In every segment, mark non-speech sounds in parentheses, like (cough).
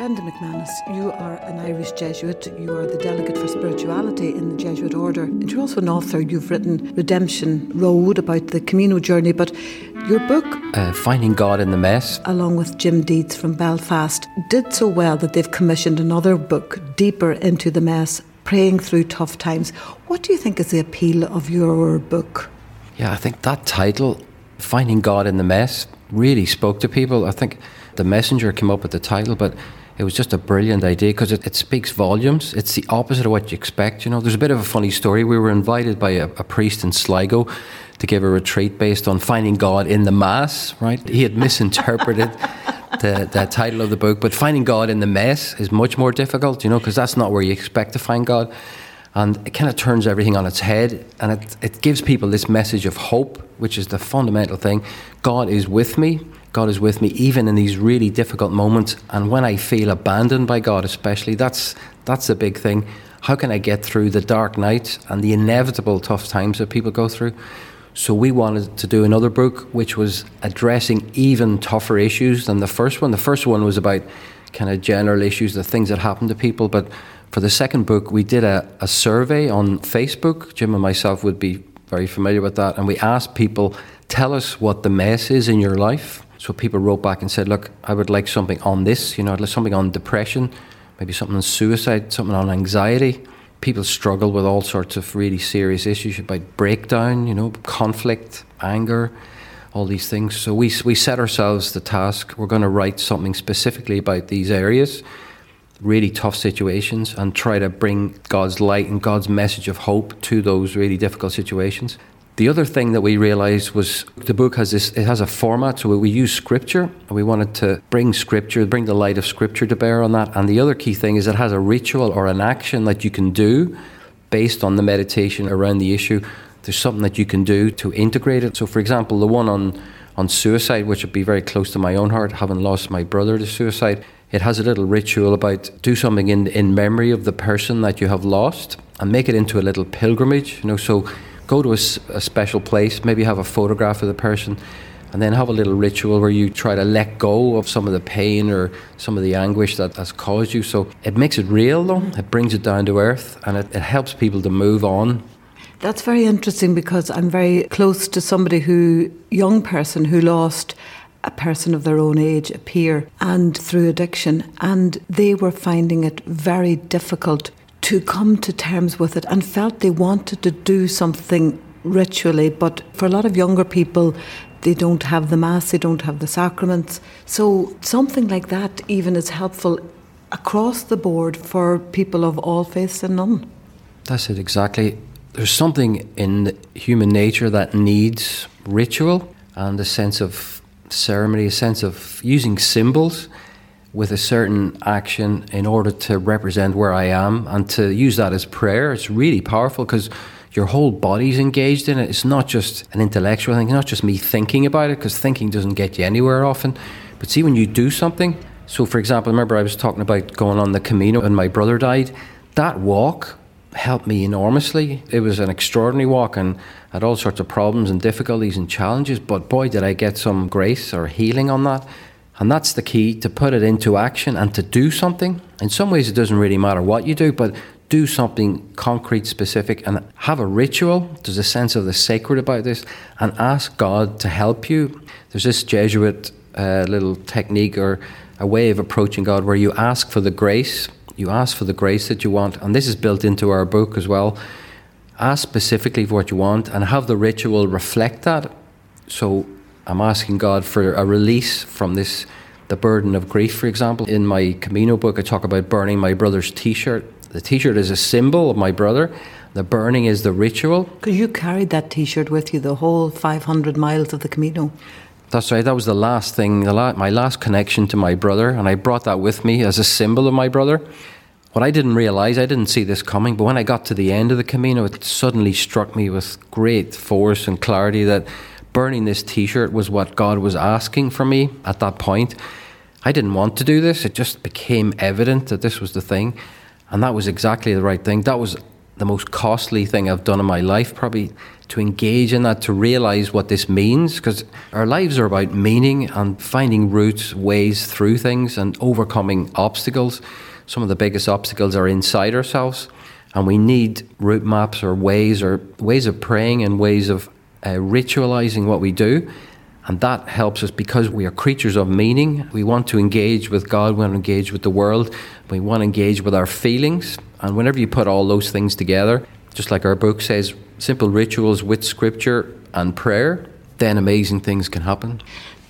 Brendan McManus, you are an Irish Jesuit. You are the delegate for spirituality in the Jesuit order. And you're also an author. You've written Redemption Road about the Camino journey. But your book, uh, Finding God in the Mess, along with Jim Deeds from Belfast, did so well that they've commissioned another book, Deeper into the Mess Praying Through Tough Times. What do you think is the appeal of your book? Yeah, I think that title, Finding God in the Mess, really spoke to people. I think the messenger came up with the title, but it was just a brilliant idea because it, it, speaks volumes. It's the opposite of what you expect. You know, there's a bit of a funny story. We were invited by a, a priest in Sligo to give a retreat based on finding God in the Mass. Right? He had (laughs) misinterpreted. the, the title of the book, but finding God in the mess is much more difficult, you know, because that's not where you expect to find God. And it kind of turns everything on its head and it, it gives people this message of hope, which is the fundamental thing. God is with me. God is with me even in these really difficult moments. And when I feel abandoned by God, especially, that's, that's the big thing. How can I get through the dark nights and the inevitable tough times that people go through? So we wanted to do another book which was addressing even tougher issues than the first one. The first one was about kind of general issues, the things that happen to people. But for the second book, we did a, a survey on Facebook. Jim and myself would be very familiar with that. And we asked people, tell us what the mess is in your life. So people wrote back and said, look, I would like something on this, you know, something on depression, maybe something on suicide, something on anxiety. People struggle with all sorts of really serious issues about breakdown, you know, conflict, anger, all these things. So we, we set ourselves the task, we're going to write something specifically about these areas, really tough situations, and try to bring God's light and God's message of hope to those really difficult situations. The other thing that we realized was the book has this it has a format, so we use scripture and we wanted to bring scripture, bring the light of scripture to bear on that. And the other key thing is it has a ritual or an action that you can do based on the meditation around the issue. There's something that you can do to integrate it. So for example, the one on on suicide, which would be very close to my own heart, having lost my brother to suicide, it has a little ritual about do something in, in memory of the person that you have lost and make it into a little pilgrimage. You know, so go to a, a special place, maybe have a photograph of the person, and then have a little ritual where you try to let go of some of the pain or some of the anguish that has caused you. So it makes it real, though. It brings it down to earth and it, it helps people to move on. That's very interesting because I'm very close to somebody who, young person who lost a person of their own age, a peer, and through addiction, and they were finding it very difficult to come to terms with it and felt they wanted to do something ritually. But for a lot of younger people, they don't have the Mass, they don't have the sacraments. So something like that even is helpful across the board for people of all faiths and none. That's it, exactly. There's something in human nature that needs ritual and a sense of ceremony, a sense of using symbols with a certain action in order to represent where I am and to use that as prayer. It's really powerful because your whole body's engaged in it. It's not just an intellectual thing, it's not just me thinking about it because thinking doesn't get you anywhere often. But see, when you do something, so for example, remember I was talking about going on the Camino and my brother died. That walk helped me enormously. It was an extraordinary walk and had all sorts of problems and difficulties and challenges, but boy, did I get some grace or healing on that. And that's the key to put it into action and to do something. In some ways, it doesn't really matter what you do, but do something concrete, specific, and have a ritual. There's a sense of the sacred about this, and ask God to help you. There's this Jesuit uh, little technique or a way of approaching God where you ask for the grace. You ask for the grace that you want, and this is built into our book as well. Ask specifically for what you want and have the ritual reflect that. So I'm asking God for a release from this, the burden of grief, for example. In my Camino book, I talk about burning my brother's t shirt. The t shirt is a symbol of my brother. The burning is the ritual. Because you carried that t shirt with you the whole 500 miles of the Camino. That's right. That was the last thing, the la- my last connection to my brother, and I brought that with me as a symbol of my brother. What I didn't realize, I didn't see this coming, but when I got to the end of the Camino, it suddenly struck me with great force and clarity that burning this t shirt was what God was asking for me at that point. I didn't want to do this. It just became evident that this was the thing. And that was exactly the right thing. That was the most costly thing I've done in my life, probably to engage in that, to realize what this means, because our lives are about meaning and finding routes, ways through things, and overcoming obstacles. Some of the biggest obstacles are inside ourselves, and we need route maps or ways or ways of praying and ways of uh, ritualizing what we do. And that helps us because we are creatures of meaning. We want to engage with God, we want to engage with the world, we want to engage with our feelings. And whenever you put all those things together, just like our book says, simple rituals with scripture and prayer, then amazing things can happen.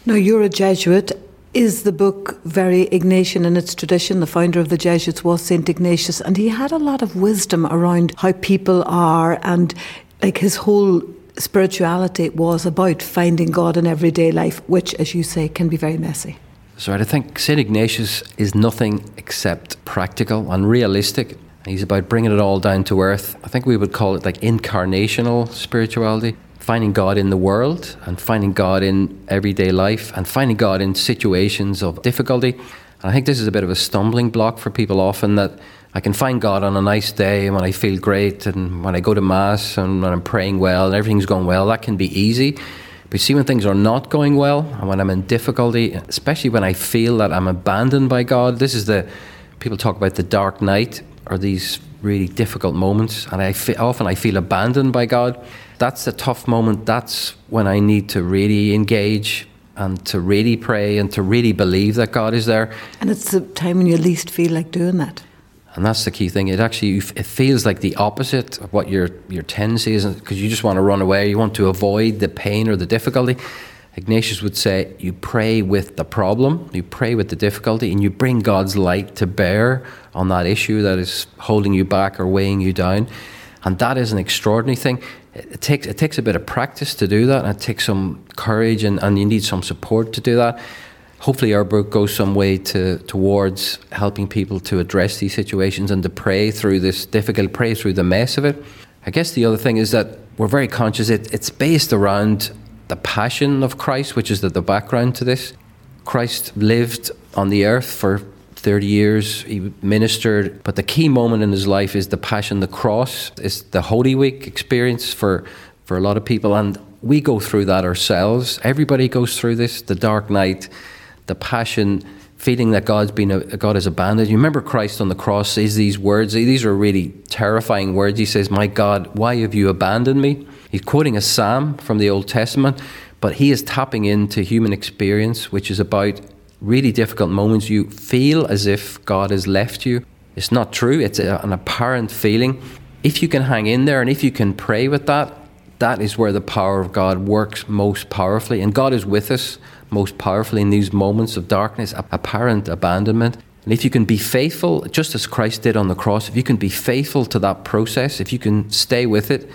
Now, you're a Jesuit. Is the book very Ignatian in its tradition? The founder of the Jesuits was St. Ignatius, and he had a lot of wisdom around how people are, and like his whole spirituality was about finding God in everyday life, which, as you say, can be very messy. So I think St. Ignatius is nothing except practical and realistic. He's about bringing it all down to earth. I think we would call it like incarnational spirituality, finding God in the world and finding God in everyday life and finding God in situations of difficulty. And I think this is a bit of a stumbling block for people often that I can find God on a nice day when I feel great and when I go to Mass and when I'm praying well and everything's going well. That can be easy. But see, when things are not going well and when I'm in difficulty, especially when I feel that I'm abandoned by God, this is the people talk about the dark night or these really difficult moments, and I often I feel abandoned by God. That's a tough moment. That's when I need to really engage and to really pray and to really believe that God is there. And it's the time when you least feel like doing that. And that's the key thing. It actually it feels like the opposite of what your your tendency is, because you just want to run away. You want to avoid the pain or the difficulty. Ignatius would say, you pray with the problem, you pray with the difficulty, and you bring God's light to bear on that issue that is holding you back or weighing you down. And that is an extraordinary thing. It takes, it takes a bit of practice to do that, and it takes some courage, and, and you need some support to do that. Hopefully, our book goes some way to, towards helping people to address these situations and to pray through this difficult, pray through the mess of it. I guess the other thing is that we're very conscious it, it's based around the passion of Christ, which is the, the background to this. Christ lived on the earth for 30 years, he ministered, but the key moment in his life is the passion, the cross, is the Holy Week experience for, for a lot of people. And we go through that ourselves. Everybody goes through this the dark night, the passion, feeling that God's been a, God has abandoned. You remember Christ on the cross says these words. These are really terrifying words. He says, My God, why have you abandoned me? He's quoting a psalm from the Old Testament, but he is tapping into human experience, which is about really difficult moments. You feel as if God has left you. It's not true, it's a, an apparent feeling. If you can hang in there and if you can pray with that, that is where the power of God works most powerfully. And God is with us most powerfully in these moments of darkness, apparent abandonment. And if you can be faithful, just as Christ did on the cross, if you can be faithful to that process, if you can stay with it,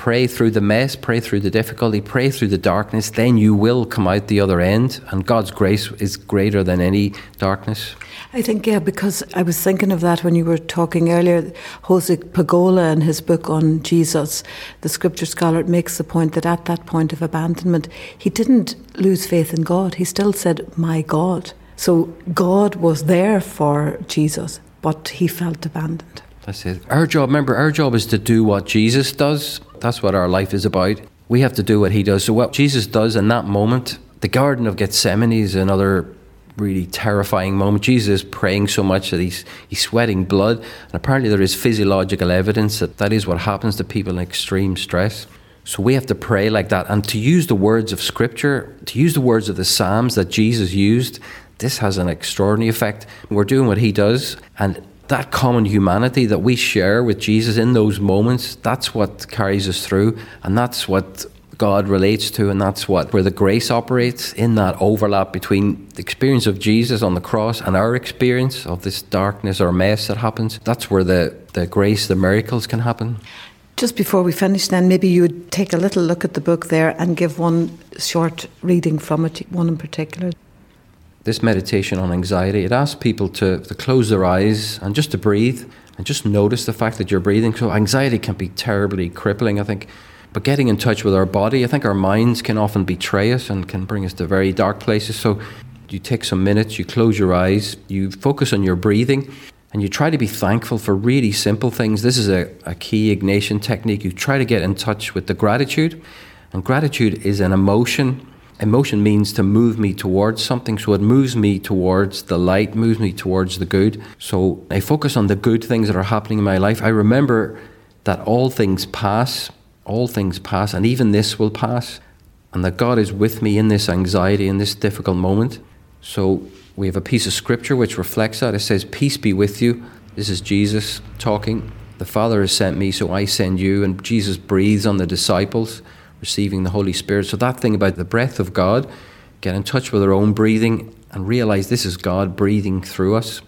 pray through the mess, pray through the difficulty, pray through the darkness, then you will come out the other end. And God's grace is greater than any darkness. I think, yeah, because I was thinking of that when you were talking earlier. Jose Pagola, in his book on Jesus, the scripture scholar, makes the point that at that point of abandonment, he didn't lose faith in God. He still said, My God. So God was there for Jesus, but he felt abandoned. That's it. Our job, remember, our job is to do what Jesus does. That's what our life is about. We have to do what he does. So, what Jesus does in that moment, the Garden of Gethsemane is another really terrifying moment. Jesus is praying so much that he's, he's sweating blood. And apparently, there is physiological evidence that that is what happens to people in extreme stress. So we have to pray like that and to use the words of Scripture, to use the words of the Psalms that Jesus used. This has an extraordinary effect. We're doing what he does, and that common humanity that we share with Jesus in those moments, that's what carries us through, and that's what God relates to, and that's what where the grace operates in that overlap between the experience of Jesus on the cross and our experience of this darkness or mess that happens. That's where the, the grace, the miracles can happen. Just before we finish, then, maybe you would take a little look at the book there and give one short reading from it, one in particular this meditation on anxiety, it asks people to, to close their eyes and just to breathe and just notice the fact that you're breathing. So, anxiety can be terribly crippling, I think. But getting in touch with our body, I think our minds can often betray us and can bring us to very dark places. So, you take some minutes, you close your eyes, you focus on your breathing, And you try to be thankful for really simple things. This is a, a key Ignatian technique. You try to get in touch with the gratitude. And gratitude is an emotion. Emotion means to move me towards something. So it moves me towards the light, moves me towards the good. So I focus on the good things that are happening in my life. I remember that all things pass, all things pass, and even this will pass. And that God is with me in this anxiety, in this difficult moment. So we have a piece of scripture which reflects that. It says, Peace be with you. This is Jesus talking. The Father has sent me, so I send you. And Jesus breathes on the disciples, receiving the Holy Spirit. So that thing about the breath of God, get in touch with our own breathing and realize this is God breathing through us.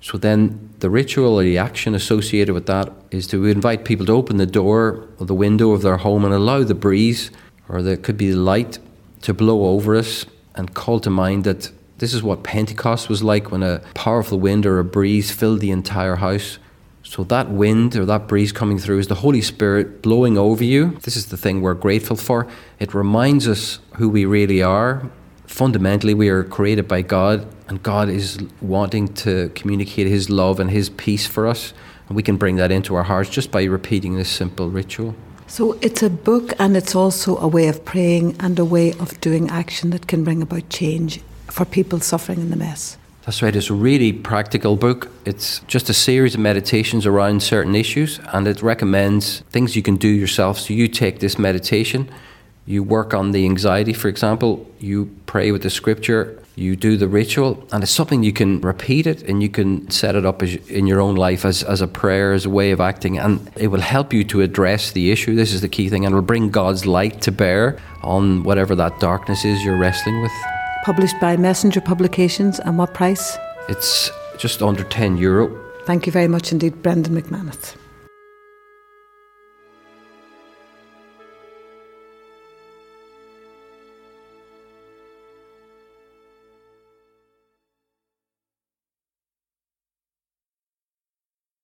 So then the ritual or the action associated with that is to invite people to open the door or the window of their home and allow the breeze or there could be the light to blow over us and call to mind that this is what Pentecost was like when a powerful wind or a breeze filled the entire house. So, that wind or that breeze coming through is the Holy Spirit blowing over you. This is the thing we're grateful for. It reminds us who we really are. Fundamentally, we are created by God, and God is wanting to communicate His love and His peace for us. And we can bring that into our hearts just by repeating this simple ritual. So it's a book and it's also a way of praying and a way of doing action that can bring about change for people suffering in the mess. That's right. It's a really practical book. It's just a series of meditations around certain issues, and it recommends things you can do yourself. So you take this meditation, you work on the anxiety, for example, you pray with the scripture, you do the ritual, and it's something you can repeat it and you can set it up as, in your own life as, as a prayer, as a way of acting, and it will help you to address the issue. This is the key thing, and it will bring God's light to bear on whatever that darkness is you're wrestling with published by Messenger Publications. And what price? It's just under 10 euro. Thank you very much indeed, Brendan McManus.